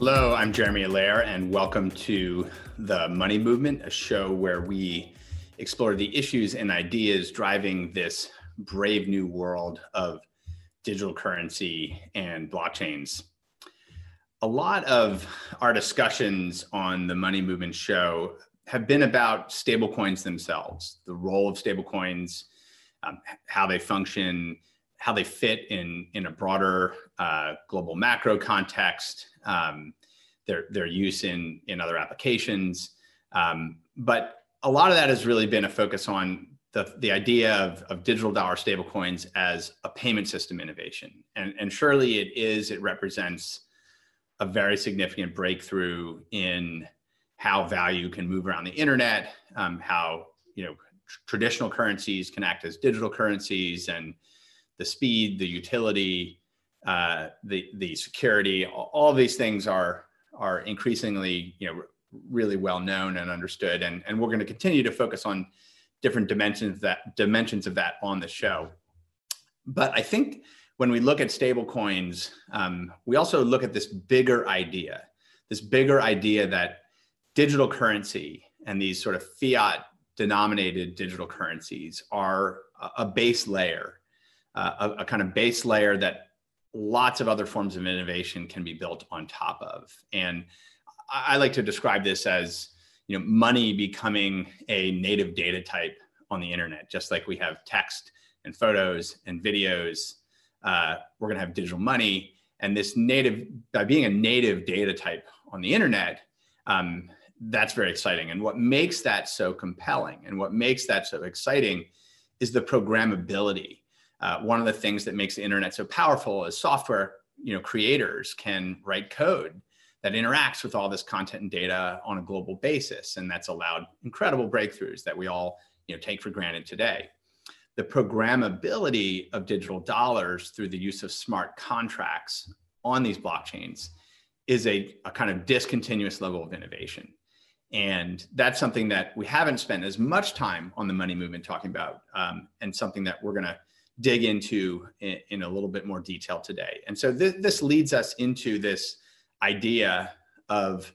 Hello, I'm Jeremy Allaire, and welcome to The Money Movement, a show where we explore the issues and ideas driving this brave new world of digital currency and blockchains. A lot of our discussions on the Money Movement show have been about stablecoins themselves, the role of stablecoins, um, how they function, how they fit in, in a broader uh, global macro context, um, their, their use in, in other applications. Um, but a lot of that has really been a focus on the, the idea of, of digital dollar stablecoins as a payment system innovation. And, and surely it is, it represents a very significant breakthrough in how value can move around the internet, um, how you know traditional currencies can act as digital currencies, and the speed, the utility, uh, the the security, all, these things are are increasingly you know really well known and understood, and and we're going to continue to focus on different dimensions that dimensions of that on the show. But I think when we look at stable coins, um, we also look at this bigger idea, this bigger idea that digital currency and these sort of fiat denominated digital currencies are a base layer, uh, a, a, kind of base layer that lots of other forms of innovation can be built on top of. And I, I like to describe this as you know money becoming a native data type on the internet, just like we have text and photos and videos. Uh, we're going to have digital money, and this native by being a native data type on the internet. Um, that's very exciting. And what makes that so compelling and what makes that so exciting is the programmability. Uh, one of the things that makes the internet so powerful is software you know creators can write code that interacts with all this content and data on a global basis. And that's allowed incredible breakthroughs that we all you know, take for granted today. The programmability of digital dollars through the use of smart contracts on these blockchains is a, a kind of discontinuous level of innovation. And that's something that we haven't spent as much time on the money movement talking about, um, and something that we're going to dig into in, in, a little bit more detail today. And so th- this leads us into this idea of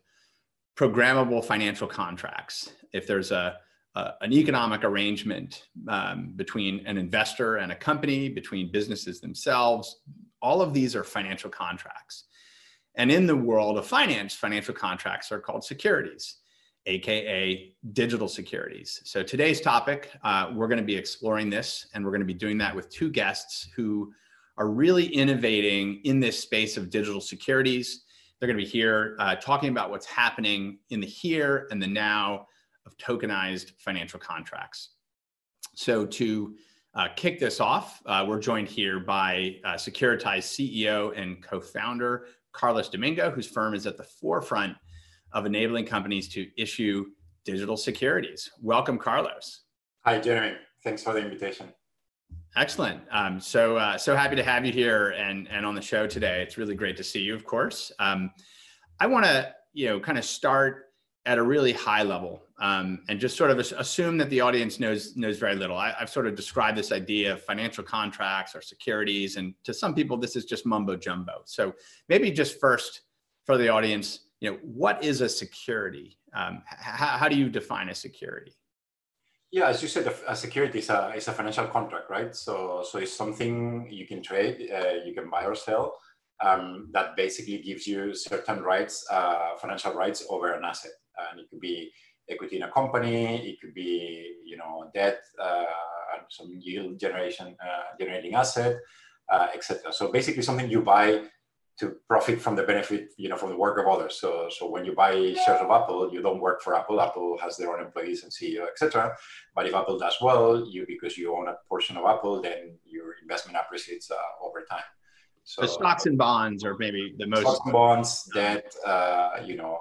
programmable financial contracts. If there's a, an economic arrangement um, between an investor and a company, between businesses themselves, all of these are financial contracts. And in the world of finance, financial contracts are called securities, AKA digital securities. So today's topic, uh, we're going to be exploring this, and we're going to be doing that with two guests who are really innovating in this space of digital securities they're going to be here uh, talking about what's happening in the here and the now of tokenized financial contracts. So to uh, kick this off, uh, we're joined here by uh, Securitize CEO and co-founder Carlos Domingo, whose firm is at the forefront of enabling companies to issue digital securities. Welcome, Carlos. Hi, Jeremy. Thanks for the invitation. Excellent. Um, so uh, so happy to have you here and and on the show today. It's really great to see you. Of course, um, I want to you know kind of start at a really high level um, and just sort of assume that the audience knows knows very little. I, have sort of described this idea of financial contracts or securities, and to some people, this is just mumbo jumbo. So maybe just first for the audience, you know, what is a security? Um, how, how do you define a security? Yeah, as you said, a security is a, is a financial contract, right? So, so it's something you can trade, uh, you can buy or sell, um, that basically gives you certain rights, uh, financial rights over an asset. And it could be equity in a company, it could be, you know, debt, uh, some yield generation, uh, generating asset, uh, etc. So basically something you buy to profit from the benefit, you know, from the work of others. So, so when you buy shares of Apple, you don't work for Apple. Apple has their own employees and CEO, etc. But if Apple does well, you because you own a portion of Apple, then your investment appreciates uh, over time. So, so, stocks and bonds are maybe the most. Stocks and bonds, debt, uh, you know,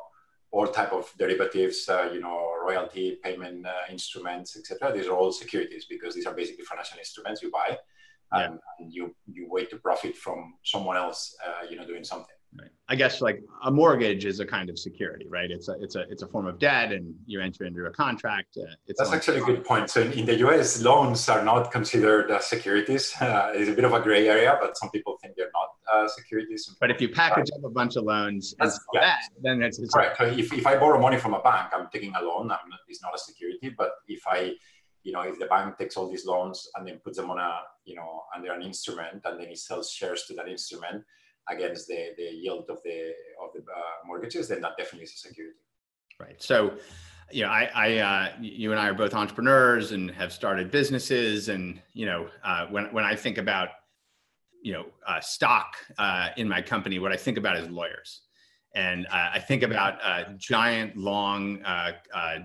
all type of derivatives, uh, you know, royalty payment uh, instruments, etc. These are all securities because these are basically financial instruments you buy yeah. and you you wait to profit from someone else, uh, you know, doing something. Right. I guess like a mortgage is a kind of security, right? It's a it's a it's a form of debt, and you enter into a contract. Uh, That's actually a good point. So in, in, the U.S., loans are not considered uh, securities. Uh, it's a bit of a gray area, but some people think they're not uh, securities. But if you package up a bunch of loans and yeah. that, then it's, it's right. So if, if I borrow money from a bank, I'm taking a loan. I'm not, it's not a security. But if I you know, if the bank takes all these loans and then puts them on a, you know, under an instrument and then he sells shares to that instrument, against the, the yield of the of the uh, mortgages, then that definitely is a security. Right. So, you know, I, I uh, you and I are both entrepreneurs and have started businesses, and you know, uh, when when I think about you know uh, stock uh, in my company, what I think about is lawyers. And uh, I think about giant, long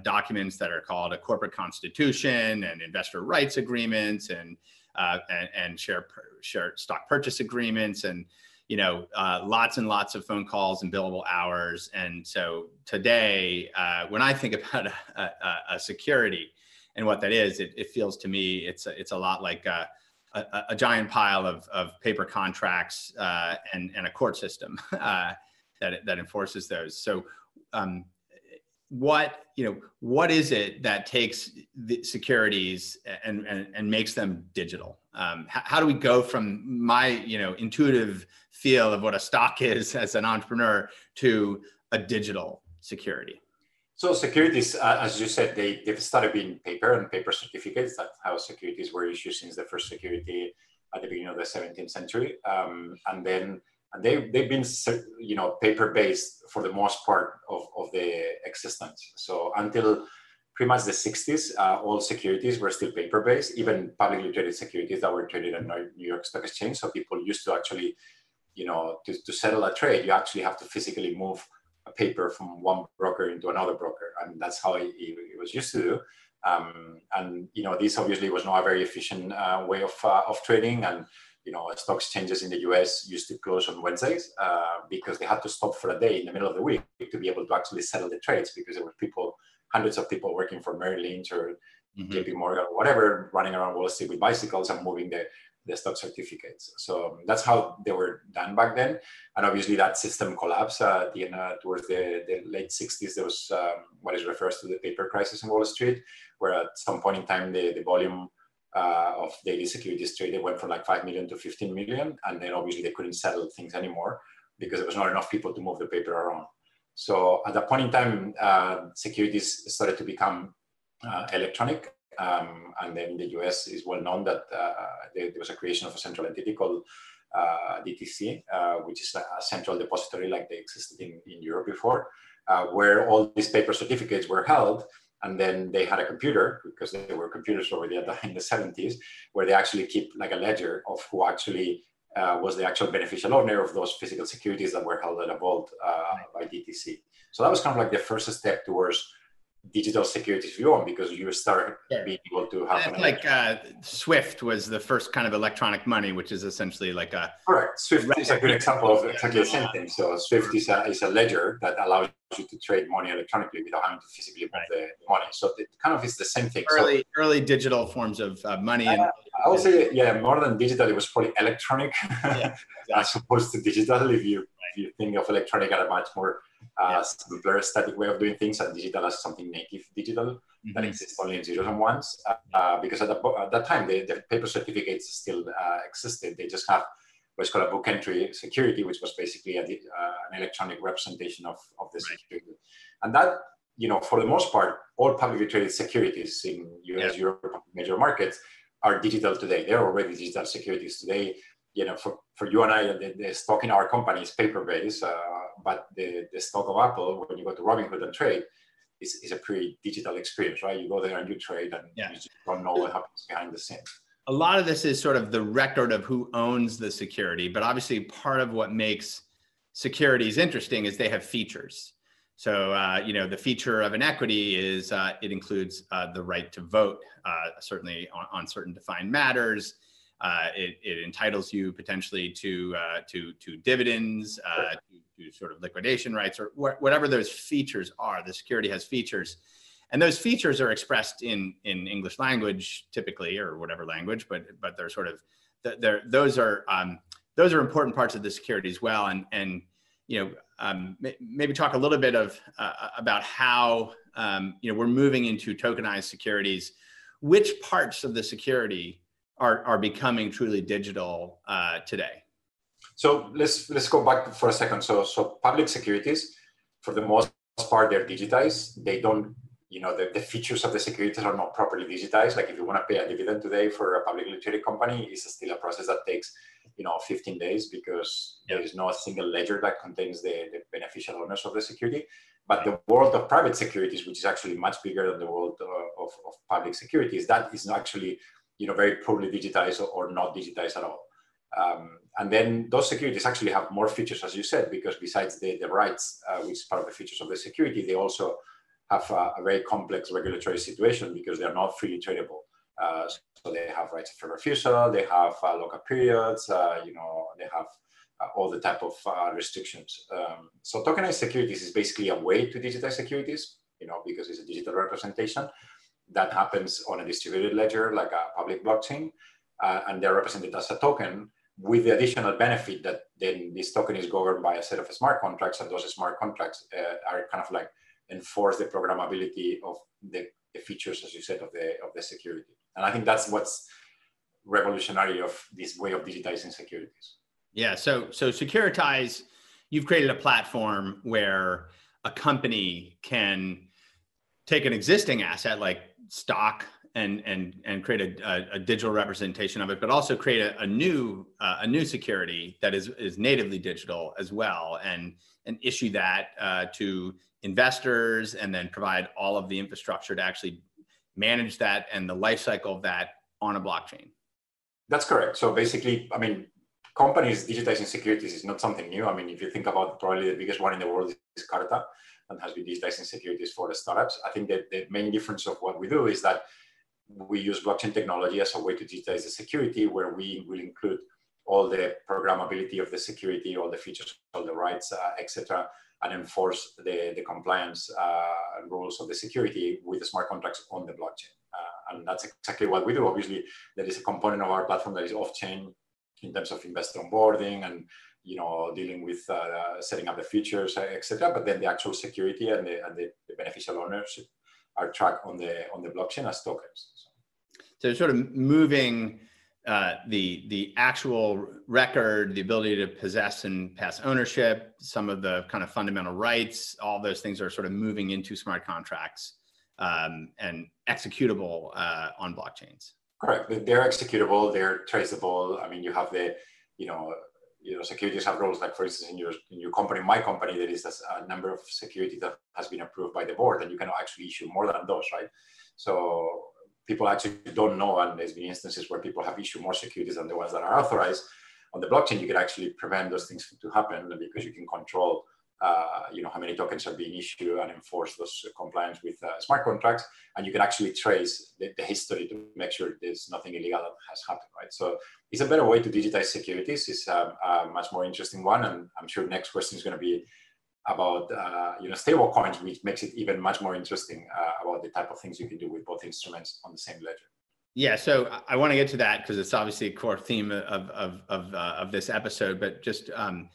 documents that are called a corporate constitution and investor rights agreements and and, and share share stock purchase agreements and you know, uh, lots and lots of phone calls and billable hours. And so today, uh, when I think about a, a, a, security and what that is, it, it feels to me it's a, it's a lot like a, a giant pile of, of paper contracts uh, and, and a court system uh, that, that enforces those. So um, what you know what is it that takes the securities and and, and makes them digital? Um, how, how, do we go from my you know intuitive feel of what a stock is as an entrepreneur to a digital security? So securities uh, as you said they, they've started being paper and paper certificates. That's how securities were issued since the first security at the beginning of the 17th century. Um, and then and they, they've been you know paper based for the most part of, of the existence. So until pretty much the 60s uh, all securities were still paper based even publicly traded securities that were traded on new york stock exchange. So people used to actually you know to, to settle a trade you actually have to physically move a paper from one broker into another broker. And that's how it, it was used to do. Um, and you know this obviously was not a very efficient uh, way of, uh, of trading. And you know, stock exchanges in the US used to close on Wednesdays uh, because they had to stop for a day in the middle of the week to be able to actually settle the trades because there were people, hundreds of people working for Merrill Lynch or mm-hmm. JP Morgan or whatever, running around Wall Street with bicycles and moving the, the stock certificates. So that's how they were done back then. And obviously that system collapsed uh, at the end, uh, towards the, the late 60s. There was um, what is referred to the paper crisis in Wall Street, where at some point in time, the, the volume uh, of daily securities traded went from like 5 million to 15 million. And then obviously they couldn't settle things anymore because there was not enough people to move the paper around. So at that point in time, uh, securities started to become uh, electronic. Um, and then in the US is well known that uh, there, there, was a creation of a central entity called uh, DTC, uh, which is a central depository like they existed in, in Europe before, where all these paper certificates were held and then they had a computer because there were computers already in the 70s where they actually keep like a ledger of who actually uh, was the actual beneficial owner of those physical securities that were held at a vault uh, by DTC. So that was kind of like the first step towards digital securities you own because you start being able to have like uh, swift was the first kind of electronic money which is essentially like a correct. Swift is a good example of exactly the same thing. So swift is a, is a ledger that allows you to trade money electronically without having to physically move right. the money. So it kind of is the same thing. Early so, early digital forms of uh, money and, uh, i would say yeah. more than digital it was probably electronic yeah, exactly. as opposed to digital if you right. if you think of electronic at a much more uh, very static way of doing things and digital as something native digital mm-hmm. that exists only in zeros and ones. Uh, because at, the, at, that time, the, the paper certificates still uh, existed. They just have what's called a book entry security, which was basically a, uh, an electronic representation of, of the right. security. And that, you know, for the most part, all publicly traded securities in US, yeah. Europe, major markets are digital today. They're already digital securities today. You know, for, for you and I, the, the stock in our company is paper-based. Uh, but the, the stock of Apple, when you go to Robinhood and trade, is, is a pretty digital experience, right? You go there and you trade and yeah. you just don't know what happens behind the scenes. A lot of this is sort of the record of who owns the security, but obviously part of what makes securities interesting is they have features. So, uh, you know, the feature of an equity is uh, it includes uh, the right to vote, uh, certainly on, on certain defined matters. Uh, it, it, entitles you potentially to uh, to to dividends, uh, to, to, sort of liquidation rights, or wh- whatever those features are. The security has features, and those features are expressed in in English language typically, or whatever language, but but they're sort of they're those are um, those are important parts of the security as well. And and you know, um, maybe talk a little bit of uh, about how um, you know we're moving into tokenized securities. Which parts of the security are are becoming truly digital uh, today? So let's let's go back for a second. So so public securities, for the most part, they're digitized. They don't, you know, the, the features of the securities are not properly digitized. Like if you want to pay a dividend today for a publicly traded company, it's still a process that takes, you know, 15 days because there is no single ledger that contains the, the beneficial owners of the security. But the world of private securities, which is actually much bigger than the world uh, of, of public securities, that is actually, you know, very poorly digitized or not digitized at all. Um, and then those securities actually have more features, as you said, because besides the, the rights, uh, which is part of the features of the security, they also have a, a very complex regulatory situation because they're not freely tradable. Uh, so they have rights of refusal, they have uh, lockup periods, uh, you know, they have uh, all the type of uh, restrictions. Um, so tokenized securities is basically a way to digitize securities, you know, because it's a digital representation that happens on a distributed ledger like a public blockchain, and they're represented as a token with the additional benefit that then this token is governed by a set of smart contracts and those smart contracts uh, are kind of like enforce the programmability of the, the, features as you said of the of the security. And i think that's what's revolutionary of this way of digitizing securities. Yeah so so securitize you've created a platform where a company can take an existing asset like stock and and and create a, a, digital representation of it, but also create a, a new uh, a new security that is is natively digital as well, and and issue that uh, to investors, and then provide all of the infrastructure to actually manage that and the life cycle of that on a blockchain. That's correct. So basically, I mean, companies digitizing securities is not something new. I mean, if you think about probably the biggest one in the world is Carta and has been digitizing securities for the startups. I think that the main difference of what we do is that we use blockchain technology as a way to digitize the security where we will include all the programmability of the security, all the features, all the rights, uh, etc., and enforce the, the compliance uh, rules of the security with the smart contracts on the blockchain. Uh, and that's exactly what we do. Obviously, there is a component of our platform that is off-chain in terms of investor onboarding and you know dealing with uh, setting up the features, etc. But then the actual security and the, and the, beneficial ownership are tracked on the on the blockchain as tokens. So, so sort of moving uh, the the actual record, the ability to possess and pass ownership, some of the kind of fundamental rights, all those things are sort of moving into smart contracts um, and executable uh, on blockchains. Correct. They're executable. They're traceable. I mean, you have the, you know, you know, securities have rules. Like for instance, in your in your company, my company, there is a number of security that has been approved by the board, and you can actually issue more than those, right? So people actually don't know, and there's been instances where people have issued more securities than the ones that are authorized. On the blockchain, you can actually prevent those things from to happen because you can control uh, you know how many tokens are being issued and enforce those compliance with uh, smart contracts. And you can actually trace the, the, history to make sure there's nothing illegal that has happened right? So it's a better way to digitize securities. It's a, a much more interesting one. And i'm sure next question is going to be about uh, you know stable coins which makes it even much more interesting uh, about the type of things you can do with both instruments on the same ledger. Yeah, so I want to get to that because it's obviously a core theme of of of, uh, of this episode. But just um,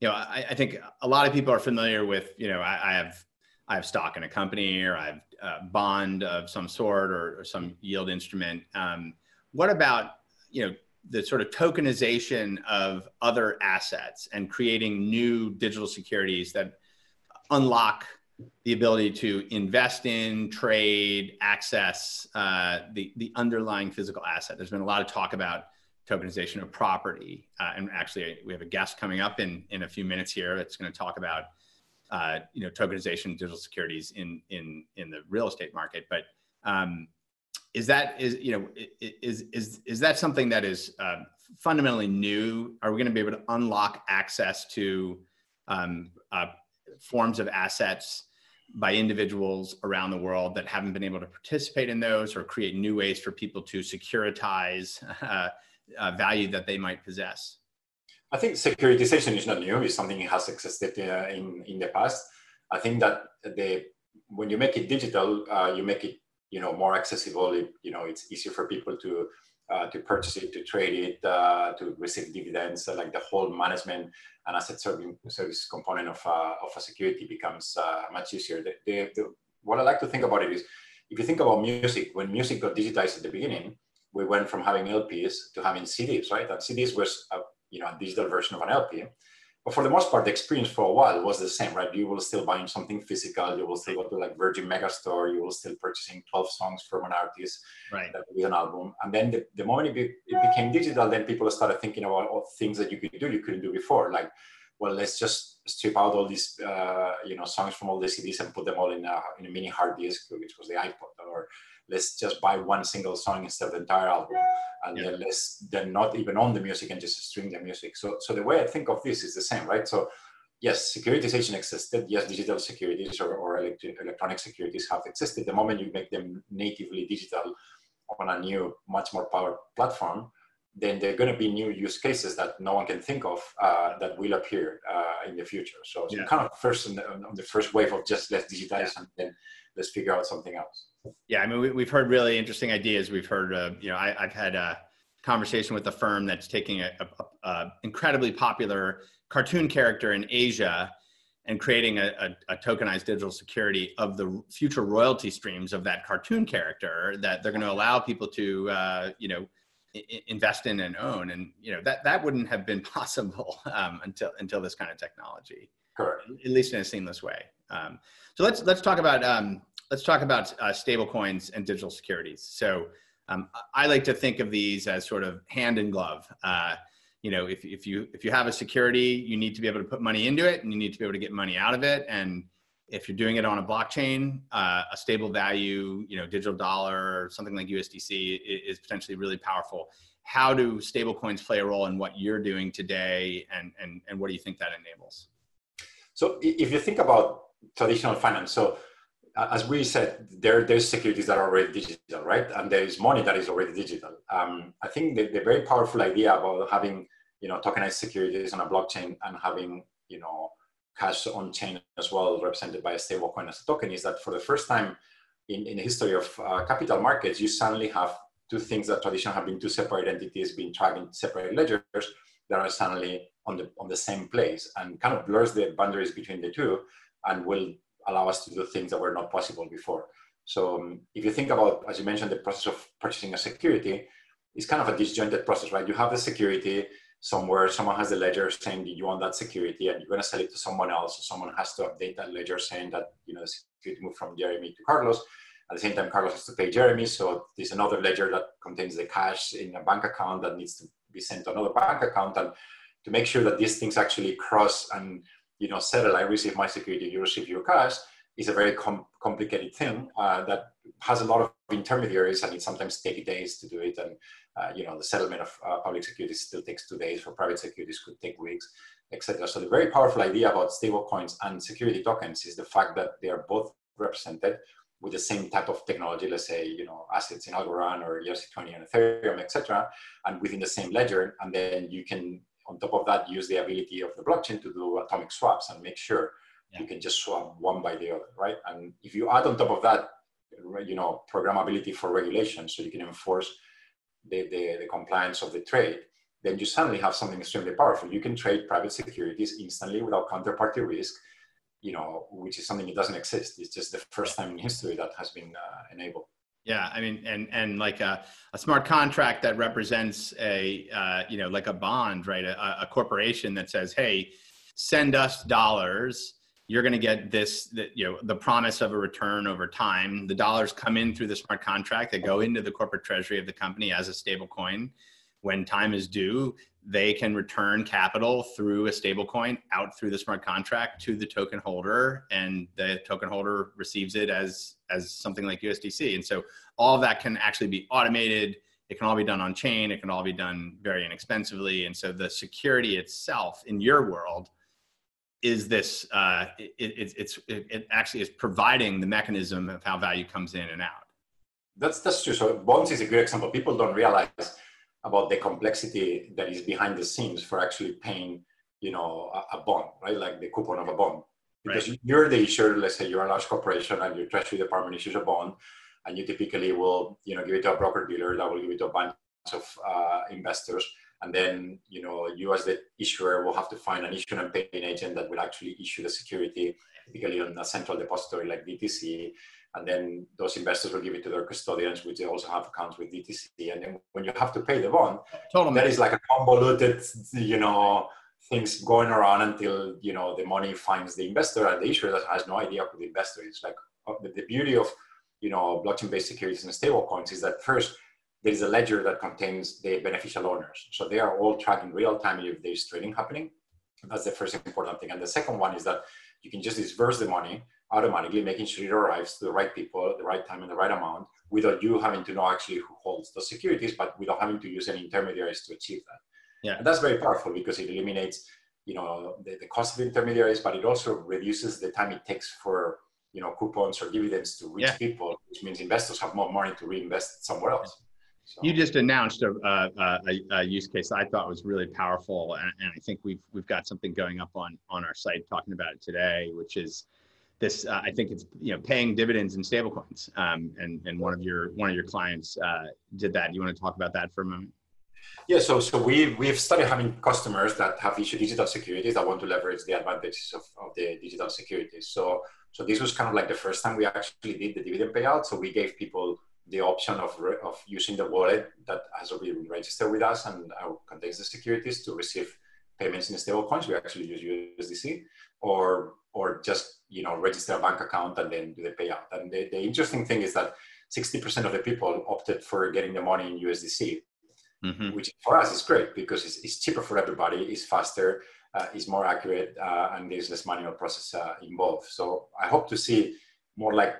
you know, I, I, think a lot of people are familiar with, you know, I, I have I have stock in a company or I have a bond of some sort or, or some yield instrument. Um, what about, you know, the sort of tokenization of other assets and creating new digital securities that unlock the ability to invest in, trade, access uh, the, the underlying physical asset. There's been a lot of talk about tokenization of property. Uh, and actually, we have a guest coming up in, in a few minutes here that's going to talk about uh, you know tokenization of digital securities in in in the real estate market. But um, is that is you know is is is that something that is uh, fundamentally new? Are we going to be able to unlock access to um, uh, forms of assets? by individuals around the world that haven't been able to participate in those or create new ways for people to securitize uh, uh, value that they might possess? I think securitization is not new. It's something that has existed uh, in, in the past. I think that the when you make it digital, uh, you make it you know more accessible. It, you know, it's easier for people to uh, to purchase it, to trade it, uh, to receive dividends. So like the whole management and asset serving, service component of, uh, of a security becomes much easier. The, the, the, what I like to think about it is, if you think about music, when music got digitized at the beginning, we went from having LPs to having CDs, right? And CDs was a, you know a digital version of an LP. But for the most part, the experience for a while was the same, right? You will still buying something physical. You will still go to like Virgin Megastore. You will still purchasing 12 songs from an artist right. that with an album. And then the, the moment it, be, it became digital, then people started thinking about all things that you could do you couldn't do before. Like, well, let's just strip out all these, uh, you know, songs from all the CDs and put them all in a, in a mini hard disk, which was the iPod. Or let's just buy one single song instead of the entire album. And yeah. then let's then not even own the music and just stream the music. So so the way i think of this is the same right? So yes securitization existed. Yes digital securities or, or electronic securities have existed. The moment you make them natively digital on a new much more powered platform then there are going to be new use cases that no one can think of uh, that will appear uh, in the future. So, so yeah. kind of first on the, on the, first wave of just let's digitize yeah. and then let's figure out something else. Yeah, I mean, we, have heard really interesting ideas. We've heard, uh, you know, I, have had a conversation with a firm that's taking a, a, a, incredibly popular cartoon character in Asia and creating a, a, tokenized digital security of the future royalty streams of that cartoon character that they're going to allow people to, uh, you know, invest in and own. And you know that that wouldn't have been possible um, until until this kind of technology, Correct. at least in a seamless way. Um, so let's let's talk about um, let's talk about uh, stable coins and digital securities. So um, I like to think of these as sort of hand in glove. Uh, you know, if, if you if you have a security, you need to be able to put money into it, and you need to be able to get money out of it. And if you're doing it on a blockchain, uh, a stable value, you know, digital dollar something like USDC is, potentially really powerful. How do stable coins play a role in what you're doing today, and and and what do you think that enables? So if you think about traditional finance, so as we said, there there's securities that are already digital, right? And there is money that is already digital. Um, I think the, the very powerful idea about having you know tokenized securities on a blockchain and having you know cash on chain as well, represented by a stablecoin as a token, is that for the first time in, in the history of uh, capital markets, you suddenly have two things that traditionally have been two separate entities being tracked in separate ledgers that are suddenly on the on the same place and kind of blurs the boundaries between the two and will allow us to do things that were not possible before. So um, if you think about, as you mentioned, the process of purchasing a security, it's kind of a disjointed process, right? You have the security somewhere, someone has the ledger saying you want that security and you're going to sell it to someone else. So someone has to update that ledger saying that, you know, the security moved from Jeremy to Carlos. At the same time, Carlos has to pay Jeremy. So there's another ledger that contains the cash in a bank account that needs to be sent to another bank account. And to make sure that these things actually cross and you know, settle, I receive my security, you receive your cash, is a very com- complicated thing uh, that has a lot of intermediaries and it sometimes takes days to do it. And, uh, you know, the settlement of uh, public securities still takes two days, for private securities could take weeks, etc. So the very powerful idea about stablecoins and security tokens is the fact that they are both represented with the same type of technology, let's say, you know, assets in Algorand or ERC20 and Ethereum, etc., and within the same ledger. And then you can on top of that, use the ability of the blockchain to do atomic swaps and make sure yeah. you can just swap one by the other, right? And if you add on top of that, you know, programmability for regulation, so you can enforce the, the, the compliance of the trade, then you suddenly have something extremely powerful. You can trade private securities instantly without counterparty risk, you know, which is something that doesn't exist. It's just the first time in history that has been uh, enabled. Yeah, I mean, and and like a, a smart contract that represents a uh, you know like a bond, right? A, a corporation that says, "Hey, send us dollars. You're going to get this, the, you know, the promise of a return over time. The dollars come in through the smart contract. They go into the corporate treasury of the company as a stable coin. When time is due, they can return capital through a stablecoin out through the smart contract to the token holder and the token holder receives it as as something like USDC and so all of that can actually be automated it can all be done on chain it can all be done very inexpensively and so the security itself in your world is this uh, it, it, it's it, actually is providing the mechanism of how value comes in and out that's that's true so bonds is a good example people don't realize about the complexity that is behind the scenes for actually paying, you know, a, a bond, right? Like the coupon of a bond. Because right. you're the issuer, let's say you're a large corporation and your treasury department issues a bond, and you typically will, you know, give it to a broker dealer that will give it to a bunch of uh, investors. And then, you know, you as the issuer will have to find an issue and paying agent that will actually issue the security, typically on a central depository like DTC. And then those investors will give it to their custodians, which they also have accounts with DTC. And then when you have to pay the bond, Total that is like a convoluted, you know, things going around until you know the money finds the investor and the issuer that has no idea who the investor is. Like uh, the, beauty of you know blockchain-based securities and stable coins is that first there is a ledger that contains the beneficial owners. So they are all tracking real time if there's trading happening. That's the first important thing. And the second one is that you can just disperse the money automatically, making sure it arrives to the right people at the right time and the right amount without you having to know actually who holds the securities, but without having to use any intermediaries to achieve that. Yeah. And that's very powerful because it eliminates, you know, the, the cost of intermediaries, but it also reduces the time it takes for, you know, coupons or dividends to reach yeah. people, which means investors have more money to reinvest somewhere else. So. You just announced a, a, a, use case I thought was really powerful, and, and, I think we've we've got something going up on on our site talking about it today, which is this. Uh, I think it's you know paying dividends in stablecoins, um, and and one of your one of your clients uh, did that. You want to talk about that for a moment? Yeah, so so we we've started having customers that have issued digital securities that want to leverage the advantages of, of the digital securities. So so this was kind of like the first time we actually did the dividend payout. So we gave people the option of, of using the wallet that has already been registered with us and uh, contains the securities to receive payments in stable coins. We actually use USDC or or just you know register a bank account and then do the payout. And the, the interesting thing is that 60% of the people opted for getting the money in USDC mm-hmm. which for us is great because it's, it's cheaper for everybody, it's faster, uh, it's more accurate, uh, and there's less manual process uh, involved. So I hope to see more like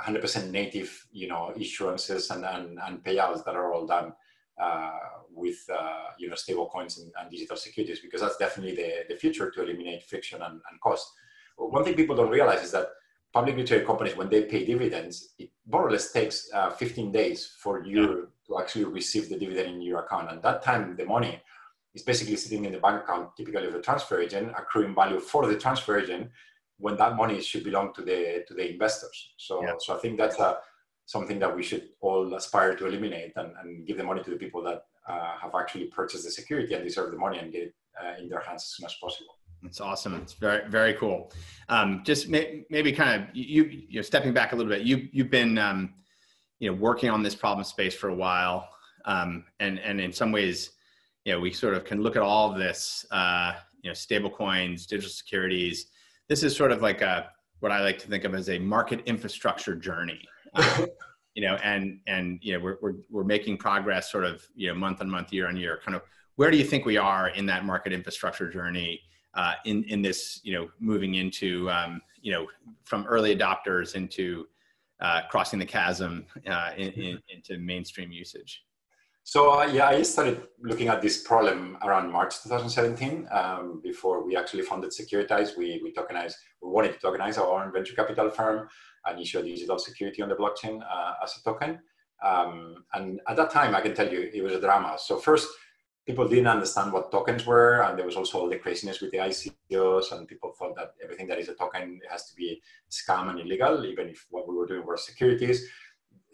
100% native, you know, issuances and, and, and payouts that are all done uh, with, uh, you know, stable coins and, and, digital securities, because that's definitely the, the future to eliminate friction and, and cost. One thing people don't realize is that publicly traded companies, when they pay dividends, it more or less takes uh, 15 days for you to actually receive the dividend in your account. And that time, the money is basically sitting in the bank account, typically of the transfer agent, accruing value for the transfer agent when that money should belong to the to the investors. So, yeah. so I think that's a, something that we should all aspire to eliminate and, and give the money to the people that uh, have actually purchased the security and deserve the money and get it uh, in their hands as soon as possible. It's awesome. It's very very cool. Um, just may, maybe kind of you you know stepping back a little bit. You you've been um, you know working on this problem space for a while um, and and in some ways you know we sort of can look at all of this uh, you know stable coins digital securities this is sort of like a what i like to think of as a market infrastructure journey um, you know and and you know we're, we're we're making progress sort of you know month on month year on year kind of where do you think we are in that market infrastructure journey uh, in in this you know moving into um, you know from early adopters into uh, crossing the chasm uh, in, in, into mainstream usage? So uh, yeah, I started looking at this problem around March 2017. Um, before we actually funded Securitize, we we tokenized. We wanted to tokenize our own venture capital firm and issue digital security on the blockchain uh, as a token. Um, and at that time, I can tell you, it was a drama. So first, people didn't understand what tokens were, and there was also all the craziness with the ICOs, and people thought that everything that is a token has to be scam and illegal, even if what we were doing were securities.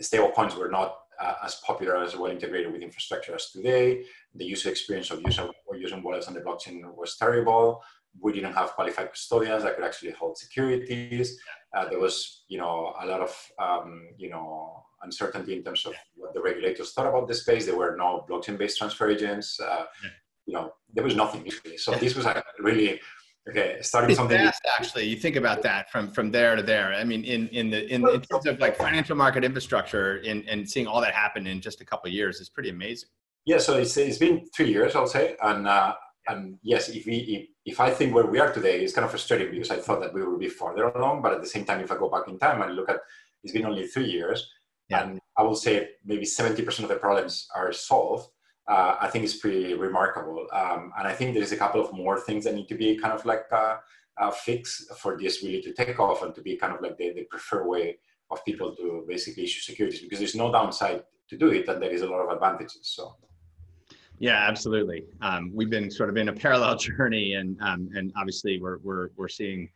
Stable coins were not uh, as popular as well integrated with infrastructure as today. The user experience of user, or using wallets on the blockchain was terrible. We didn't have qualified custodians that could actually hold securities. Uh, there was, you know, a lot of, um, you know, uncertainty in terms of what the regulators thought about the space. There were no blockchain-based transfer agents. Uh. You know, there was nothing usually. So this was a really okay starting it's something fast, actually you think about that from from there to there. I mean in in the in, in terms of like financial market infrastructure and and seeing all that happen in just a couple of years is pretty amazing. Yeah so it's, it's been three years i'll say and uh and yes if we if, if i think where we are today it's kind of frustrating because i thought that we would be farther along but at the same time if i go back in time and look at it's been only three years yeah. and I will say maybe 70% of the problems are solved, uh, I think it's pretty remarkable. Um, and I think there's a couple of more things that need to be kind of like uh, uh, fixed for this really to take off and to be kind of like the, the preferred way of people to basically issue securities because there's no downside to do it and there is a lot of advantages. So. Yeah, absolutely. Um, we've been sort of in a parallel journey, and um, and obviously we're we're we're seeing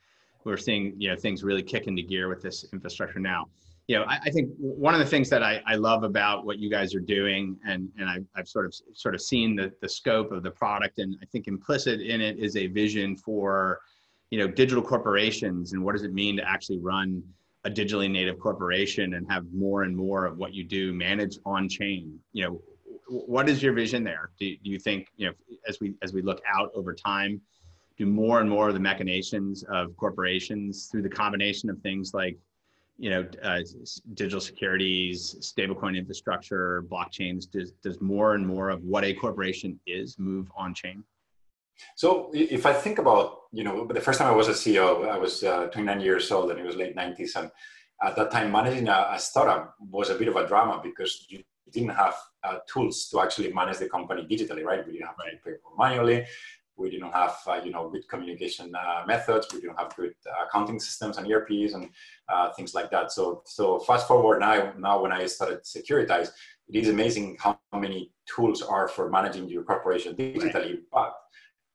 we're seeing you know things really kick into gear with this infrastructure now you know, I, I, think one of the things that I, I love about what you guys are doing, and and I've, I've sort of sort of seen the the scope of the product, and I think implicit in it is a vision for, you know, digital corporations and what does it mean to actually run a digitally native corporation and have more and more of what you do managed on chain. You know, what is your vision there? Do, do you think you know as we as we look out over time? do more and more of the machinations of corporations through the combination of things like you know, uh, digital securities, stablecoin infrastructure, blockchains, does, does more and more of what a corporation is move on chain? So if I think about, you know, the first time I was a CEO, I was uh, 29 years old and it was late 90s. And at that time, managing a, a startup was a bit of a drama because you didn't have uh, tools to actually manage the company digitally, right? We didn't have to pay manually we didn't have uh, you know good communication uh, methods we didn't have good uh, accounting systems and erps and uh, things like that so so fast forward now now when i started securitize it is amazing how many tools are for managing your corporation digitally right. but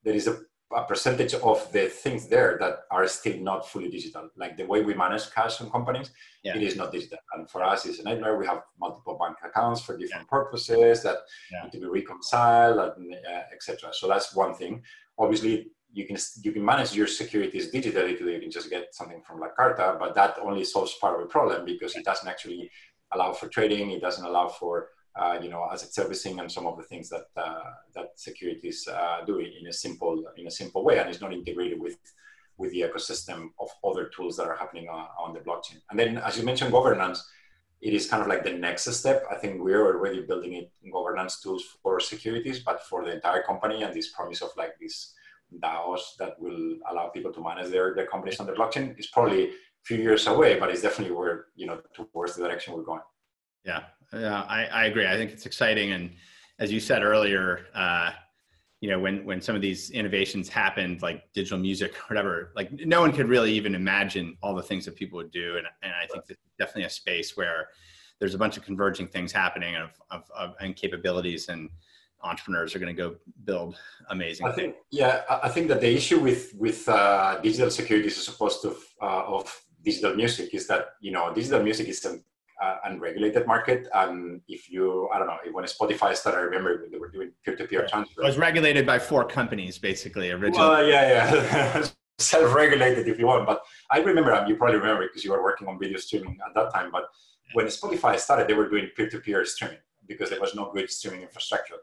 there is a a percentage of the things there that are still not fully digital. Like the way we manage cash in companies, yeah. it is not digital. And for us, it's a nightmare. We have multiple bank accounts for different yeah. purposes that yeah. need to be reconciled, and uh, etc. So that's one thing. Obviously, you can you can manage your securities digitally today. You can just get something from La Carta, but that only solves part of the problem because it doesn't actually allow for trading. It doesn't allow for uh, you know, asset servicing and some of the things that uh, that securities uh, do in a simple in a simple way, and it's not integrated with with the ecosystem of other tools that are happening on, on the blockchain. And then, as you mentioned, governance, it is kind of like the next step. I think we're already building it governance tools for securities, but for the entire company, and this promise of like these DAOs that will allow people to manage their, their companies on the blockchain is probably a few years away, but it's definitely where you know towards the direction we're going. Yeah, yeah, I, I agree. I think it's exciting, and as you said earlier, uh, you know, when when some of these innovations happened, like digital music, or whatever, like no one could really even imagine all the things that people would do, and and I think that's definitely a space where there's a bunch of converging things happening of, of, of and capabilities and entrepreneurs are going to go build amazing. I think, yeah, I think that the issue with with uh, digital securities as opposed to uh, of digital music is that you know digital music is a uh, unregulated market. And if you, I don't know, when Spotify started, I remember they were doing peer-to-peer transfer. It was regulated by four companies, basically, originally. Well, yeah, yeah. Self-regulated, if you want. But I remember, you probably remember because you were working on video streaming at that time. But when Spotify started, they were doing peer-to-peer streaming because there was no good streaming infrastructure.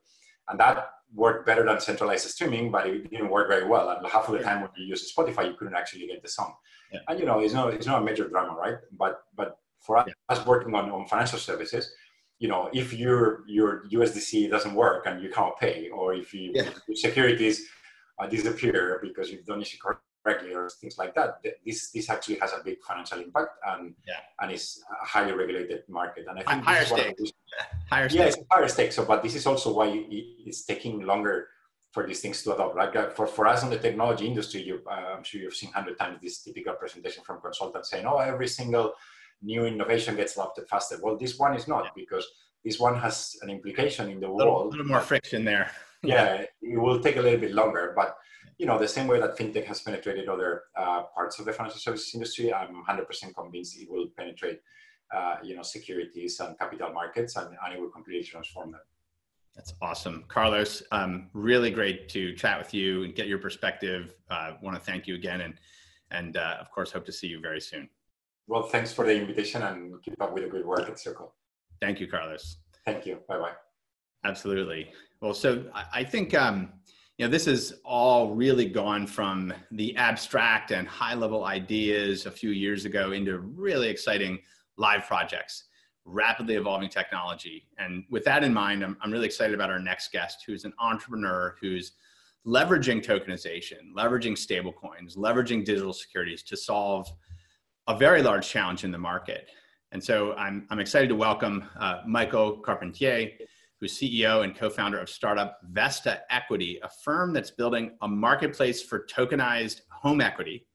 And that worked better than centralized streaming, but it didn't work very well. And half of the time when you use Spotify, you couldn't actually get the song. Yeah. And you know, it's not it's not a major drama, right? But but for us yeah. working on, on financial services, you know, if your your USDC doesn't work and you can't pay, or if you, yeah. your securities uh, disappear because you've done it correctly or things like that, this this actually has a big financial impact and yeah. and it's a highly regulated market. And I think higher stakes. Higher stakes. Yeah, it's higher stakes. So, but this is also why it's taking longer for these things to adopt. Like for, for us in the technology industry, you, uh, I'm sure you've seen hundred times this typical presentation from consultants saying, "Oh, every single new innovation gets adopted faster. Well, this one is not yeah. because this one has an implication in the world. A little more friction there. yeah, it will take a little bit longer, but you know, the same way that fintech has penetrated other uh, parts of the financial services industry, I'm 100% convinced it will penetrate, uh, you know, securities and capital markets, and, and, it will completely transform them. That's awesome, Carlos. Um, really great to chat with you and get your perspective. Uh, Want to thank you again, and and uh, of course, hope to see you very soon. Well, thanks for the invitation and keep up with the good work at Circle. Thank you, Carlos. Thank you. Bye bye. Absolutely. Well, so I think um, you know this has all really gone from the abstract and high level ideas a few years ago into really exciting live projects, rapidly evolving technology. And with that in mind, I'm, I'm really excited about our next guest, who's an entrepreneur who's leveraging tokenization, leveraging stablecoins, leveraging digital securities to solve a very large challenge in the market. And so I'm, I'm excited to welcome uh, Michael Carpentier, who's CEO and co-founder of startup Vesta Equity, a firm that's building a marketplace for tokenized home equity,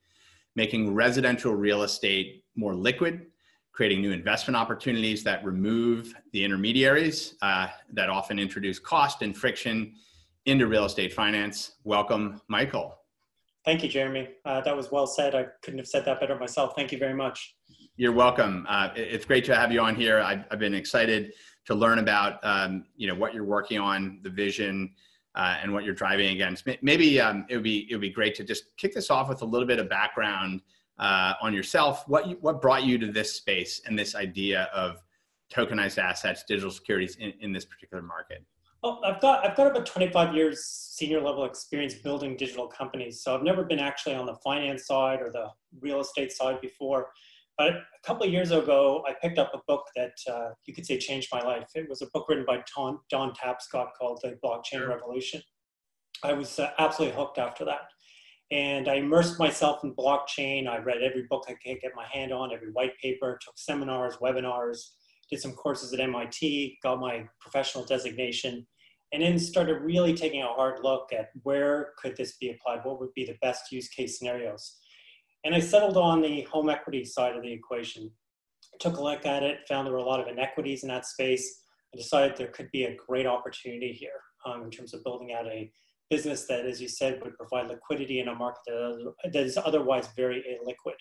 making residential real estate more liquid, creating new investment opportunities that remove the intermediaries uh, that often introduce cost and friction into real estate finance. Welcome, Michael. Thank you, Jeremy. Uh, that was well said. I couldn't have said that better myself. Thank you very much. You're welcome. Uh, it's great to have you on here. I've, I've been excited to learn about um, you know what you're working on, the vision, uh, and what you're driving against. Maybe um, it would be it would be great to just kick this off with a little bit of background uh, on yourself. What you, what brought you to this space and this idea of tokenized assets, digital securities in, in this particular market? Well, I've got I've got about 25 years senior level experience building digital companies. So I've never been actually on the finance side or the real estate side before. But a couple of years ago, I picked up a book that uh, you could say changed my life. It was a book written by Don, Don Tapscott called The Blockchain sure. Revolution. I was uh, absolutely hooked after that. And I immersed myself in blockchain. I read every book I could get my hand on, every white paper, took seminars, webinars, did some courses at MIT, got my professional designation, and then started really taking a hard look at where could this be applied? What would be the best use case scenarios? And I settled on the home equity side of the equation. Took a look at it, found there were a lot of inequities in that space. I decided there could be a great opportunity here um, in terms of building out a business that, as you said, would provide liquidity in a market that is otherwise very illiquid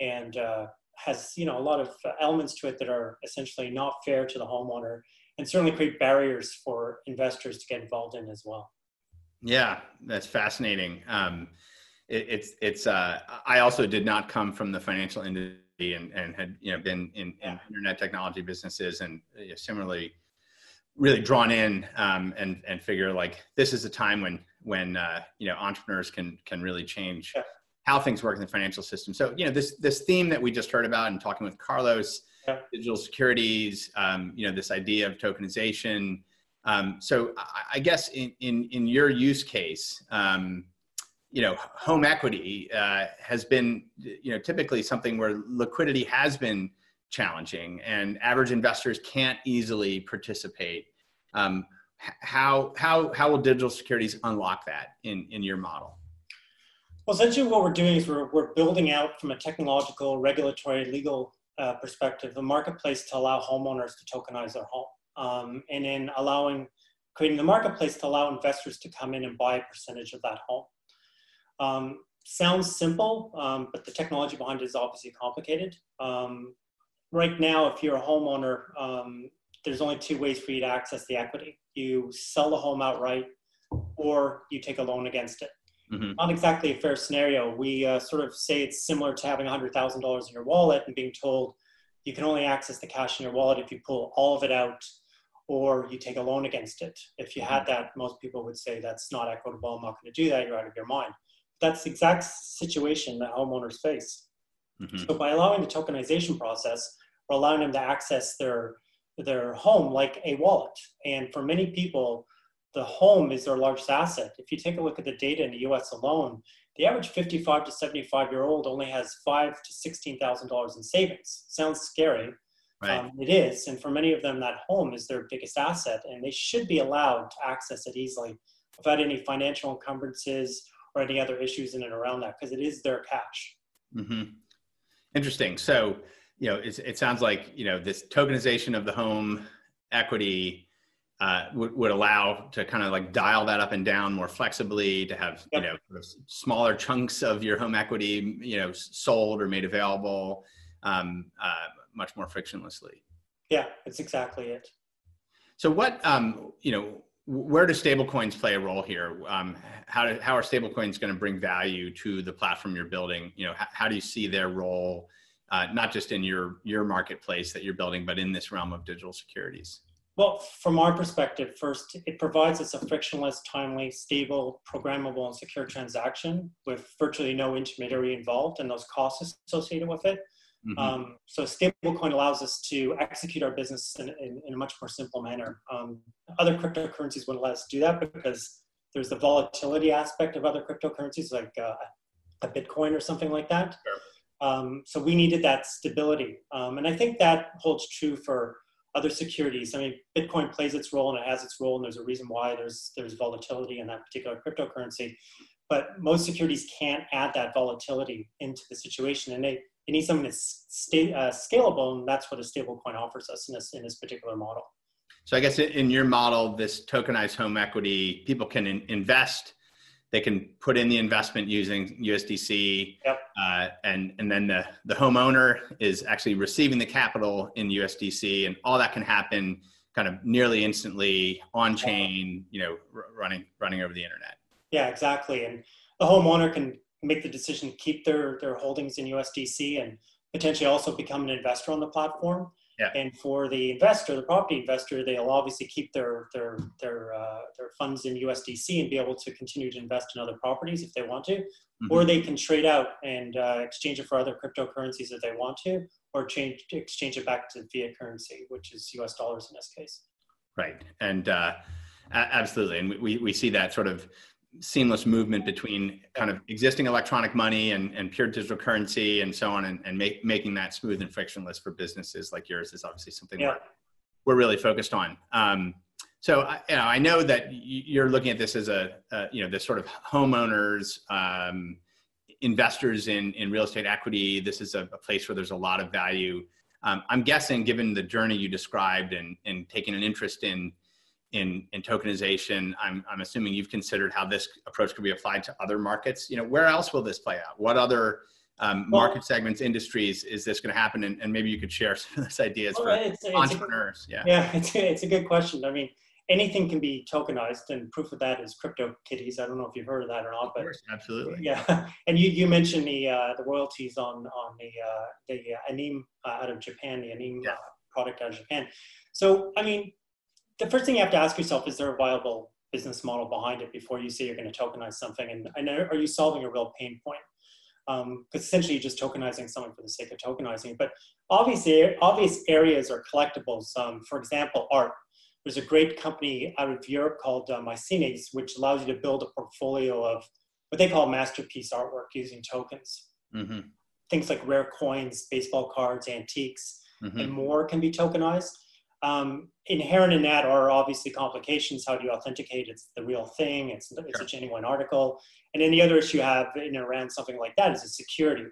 and uh, has you know a lot of elements to it that are essentially not fair to the homeowner and certainly create barriers for investors to get involved in as well. Yeah, that's fascinating. Um, it, it's it's uh, I also did not come from the financial industry and, and had you know been in, in internet technology businesses and you know, similarly really drawn in um, and and figure like this is a time when when uh, you know entrepreneurs can can really change yeah. How things work in the financial system. So you know this this theme that we just heard about and talking with Carlos, yeah. digital securities, um, you know this idea of tokenization. Um, so I, I, guess in in in your use case, um, you know, home equity uh, has been, you know, typically something where liquidity has been challenging and average investors can't easily participate. Um, how, how, how will digital securities unlock that in, in your model? Well, essentially what we're doing is we're, we're building out from a technological, regulatory, legal uh, perspective, a marketplace to allow homeowners to tokenize their home. Um, and then allowing, creating the marketplace to allow investors to come in and buy a percentage of that home. Um, sounds simple, um, but the technology behind it is obviously complicated. Um, right now, if you're a homeowner, um, there's only two ways for you to access the equity. You sell the home outright or you take a loan against it. Mm-hmm. Not exactly a fair scenario. We uh, sort of say it's similar to having $100,000 in your wallet and being told you can only access the cash in your wallet if you pull all of it out or you take a loan against it. If you had mm-hmm. that, most people would say that's not equitable. I'm not going to do that. You're out of your mind that's the exact situation that homeowners face. Mm-hmm. So by allowing the tokenization process, we're allowing them to access their their home like a wallet. And for many people, the home is their largest asset. If you take a look at the data in the U.S. alone, the average 55 to 75 year old only has five to sixteen thousand dollars in savings. Sounds scary. Right. Um, it is, and for many of them, that home is their biggest asset, and they should be allowed to access it easily without any financial encumbrances or any other issues in and around that because it is their cash. Mm-hmm. Interesting. So, you know, it sounds like, you know, this tokenization of the home equity uh, would, would allow to kind of like dial that up and down more flexibly to have, yep. you know, sort of smaller chunks of your home equity, you know, sold or made available um, uh, much more frictionlessly. Yeah, that's exactly it. So what, um, you know, where do stablecoins play a role here? Um, how, do, how are stablecoins going to bring value to the platform you're building? You know, how, how do you see their role, uh, not just in your your marketplace that you're building, but in this realm of digital securities? Well, from our perspective, first, it provides us a frictionless, timely, stable, programmable, and secure transaction with virtually no intermediary involved and those costs associated with it. Mm-hmm. Um, so stablecoin allows us to execute our business in, in, in a much more simple manner. Um, other cryptocurrencies wouldn't let us do that because there's the volatility aspect of other cryptocurrencies like uh, a Bitcoin or something like that. Sure. Um, so we needed that stability. Um, and I think that holds true for other securities. I mean, Bitcoin plays its role and it has its role, and there's a reason why there's there's volatility in that particular cryptocurrency. But most securities can't add that volatility into the situation, and they it needs something that's sta- uh, scalable, and that's what a stablecoin offers us in this in this particular model. So I guess in your model, this tokenized home equity, people can in- invest they can put in the investment using USDC, yep. uh, and and then the the homeowner is actually receiving the capital in USDC, and all that can happen kind of nearly instantly on chain, you know, r- running running over the internet. Yeah, exactly, and the homeowner can make the decision to keep their their holdings in USDC and potentially also become an investor on the platform. Yeah. And for the investor, the property investor, they'll obviously keep their their their uh, their funds in USDC and be able to continue to invest in other properties if they want to, mm-hmm. or they can trade out and uh, exchange it for other cryptocurrencies if they want to, or change exchange it back to fiat currency, which is US dollars in this case. Right, and uh, absolutely, and we we see that sort of seamless movement between kind of existing electronic money and, and pure digital currency and so on and, and make, making that smooth and frictionless for businesses like yours is obviously something yeah. we're, we're really focused on. Um, so I, you know, I know that you're looking at this as a, a you know this sort of homeowners um, investors in, in real estate equity. This is a, a place where there's a lot of value. Um, i'm guessing given the journey you described and, and taking an interest in in, in tokenization, I'm, I'm assuming you've considered how this approach could be applied to other markets. You know, where else will this play out? What other um, market segments, industries is this going to happen? And, and, maybe you could share some of those ideas well, for it's, it's entrepreneurs. Yeah, yeah, it's a, it's a good question. I mean, anything can be tokenized, and proof of that is crypto kitties. I don't know if you've heard of that or not, but course, absolutely. Yeah, and you, you mentioned the uh, the royalties on on the uh, the uh, Anime uh, out of Japan, the Anime yeah. Uh, product out of Japan. So I mean, the first thing you have to ask yourself is there a viable business model behind it before you say you're going to tokenize something? And, and are you solving a real pain point? Because um, essentially you're just tokenizing something for the sake of tokenizing but obviously obvious areas are collectibles. Um, for example art. There's a great company out of europe called uh, Maecenas, which allows you to build a portfolio of what they call masterpiece artwork using tokens. Mm-hmm. things like rare coins baseball cards antiques mm-hmm. and more can be tokenized um, inherent in that are obviously complications. How do you authenticate it's the real thing? It's, it's a genuine article. And then the other issue you have in around something like that is a security.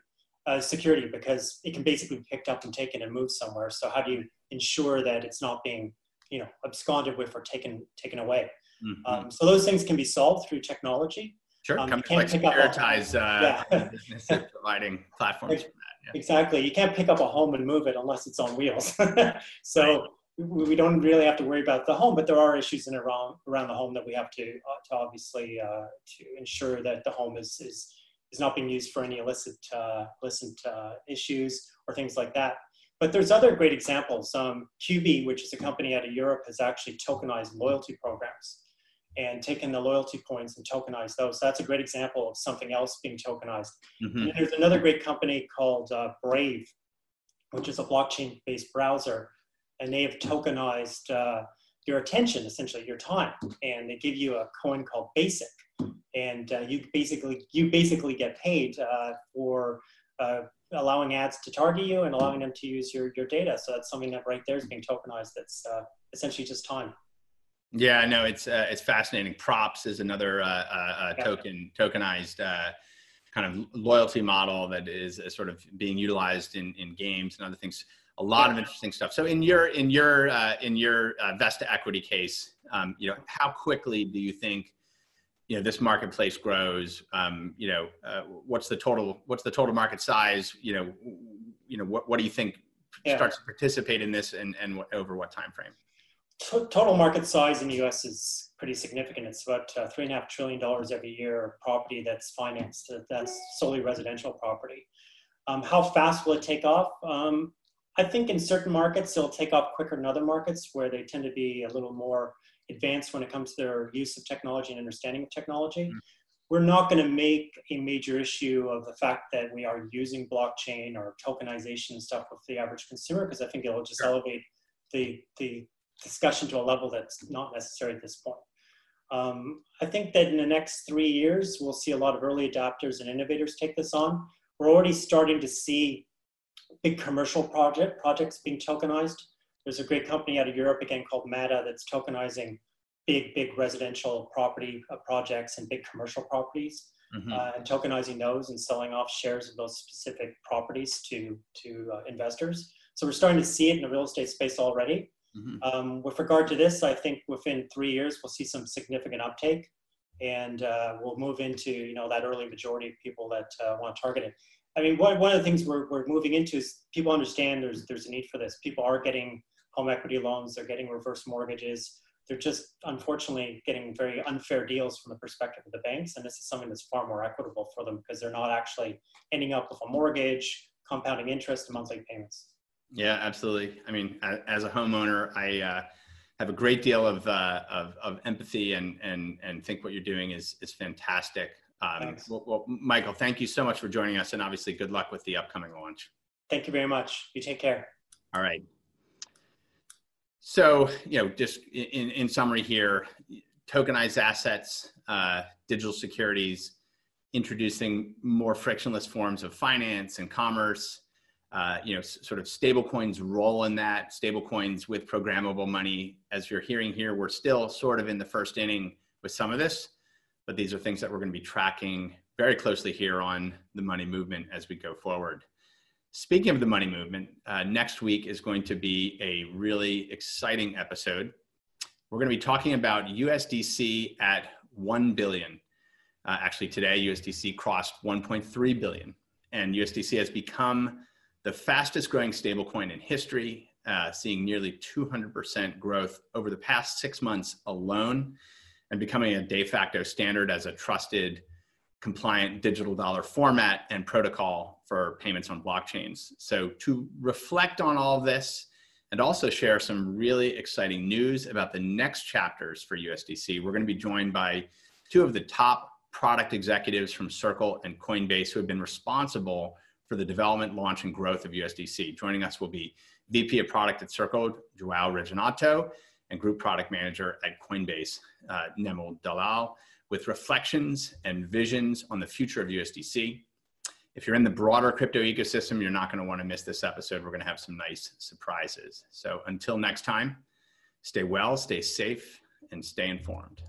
Uh, security because it can basically be picked up and taken and moved somewhere. So how do you ensure that it's not being, you know, absconded with or taken taken away? Mm-hmm. Um, so those things can be solved through technology. Sure, um, companies like Securitize uh, yeah. providing platforms for that. Yeah. Exactly, you can't pick up a home and move it unless it's on wheels. so. We don't really have to worry about the home, but there are issues in around around the home that we have to uh, to obviously uh, to ensure that the home is is is not being used for any illicit uh, illicit uh, issues or things like that. But there's other great examples. Um, QB, which is a company out of Europe, has actually tokenized loyalty programs and taken the loyalty points and tokenized those. So that's a great example of something else being tokenized. Mm-hmm. there's another great company called uh, Brave, which is a blockchain-based browser and they have tokenized uh, your attention, essentially your time, and they give you a coin called Basic, and uh, you basically you basically get paid uh, for uh, allowing ads to target you and allowing them to use your your data. So that's something that right there is being tokenized. That's uh, essentially just time. Yeah, no, it's uh, it's fascinating. Props is another yeah. token tokenized kind of loyalty model that is sort of being utilized in, in games and other things a lot yeah. of interesting stuff. So in your in your uh, in your uh, Vesta equity case, um, you know, how quickly do you think you know this marketplace grows? Um, you know, uh, what's the total what's the total market size? You know, you know what what do you think yeah. starts to participate in this and and over what time frame? Total market size in the U.S. is pretty significant. It's about uh, three and a half trillion dollars every year property that's financed. That's solely residential property. Um, how fast will it take off? Um, I think in certain markets, they'll take off quicker than other markets where they tend to be a little more advanced when it comes to their use of technology and understanding of technology. Mm-hmm. We're not going to make a major issue of the fact that we are using blockchain or tokenization and stuff with the average consumer because I think it'll just sure. elevate the, the discussion to a level that's not necessary at this point. Um, I think that in the next three years, we'll see a lot of early adopters and innovators take this on. We're already starting to see big commercial project projects being tokenized. There's a great company out of Europe again called Mata that's tokenizing big, big residential property uh, projects and big commercial properties, mm-hmm. uh, and tokenizing those and selling off shares of those specific properties to to uh, investors. So we're starting to see it in the real estate space already. Mm-hmm. Um, with regard to this, I think within three years we'll see some significant uptake, and uh, we'll move into you know that early majority of people that uh, want to target it. I mean, one, one of the things we're, we're moving into is people understand there's there's a need for this. People are getting home equity loans, they're getting reverse mortgages. They're just unfortunately getting very unfair deals from the perspective of the banks, and this is something that's far more equitable for them because they're not actually ending up with a mortgage, compounding interest, and monthly payments. Yeah, absolutely. I mean, as a homeowner, I uh, have a great deal of, uh, of, of, empathy and, and, and think what you're doing is, is fantastic. Um, well, well, Michael, thank you so much for joining us, and obviously, good luck with the upcoming launch. Thank you very much. You take care. All right. So, you know, just in, in summary here, tokenized assets, uh, digital securities, introducing more frictionless forms of finance and commerce, uh, you know, sort of stablecoins role in that, stablecoins with programmable money. As you're hearing here, we're still sort of in the first inning with some of this, but these are things that we're going to be tracking very closely here on the money movement as we go forward. Speaking of the money movement, uh, next week is going to be a really exciting episode. We're going to be talking about USDC at 1 billion. Uh, actually, today, USDC crossed 1.3 billion, and USDC has become the fastest growing stablecoin in history, uh, seeing nearly 200% growth over the past six months alone, and becoming a de facto standard as a trusted, compliant digital dollar format and protocol for payments on blockchains. So, to reflect on all of this and also share some really exciting news about the next chapters for USDC, we're going to be joined by two of the top product executives from Circle and Coinbase who have been responsible for the development, launch, and growth of USDC. Joining us will be VP of Product at Circle, Joao Reginatto, and Group Product Manager at Coinbase, uh, Dalal, with reflections and visions on the future of USDC. If you're in the broader crypto ecosystem, you're not going to want to miss this episode. We're going to have some nice surprises. So until next time, stay well, stay safe, and stay informed.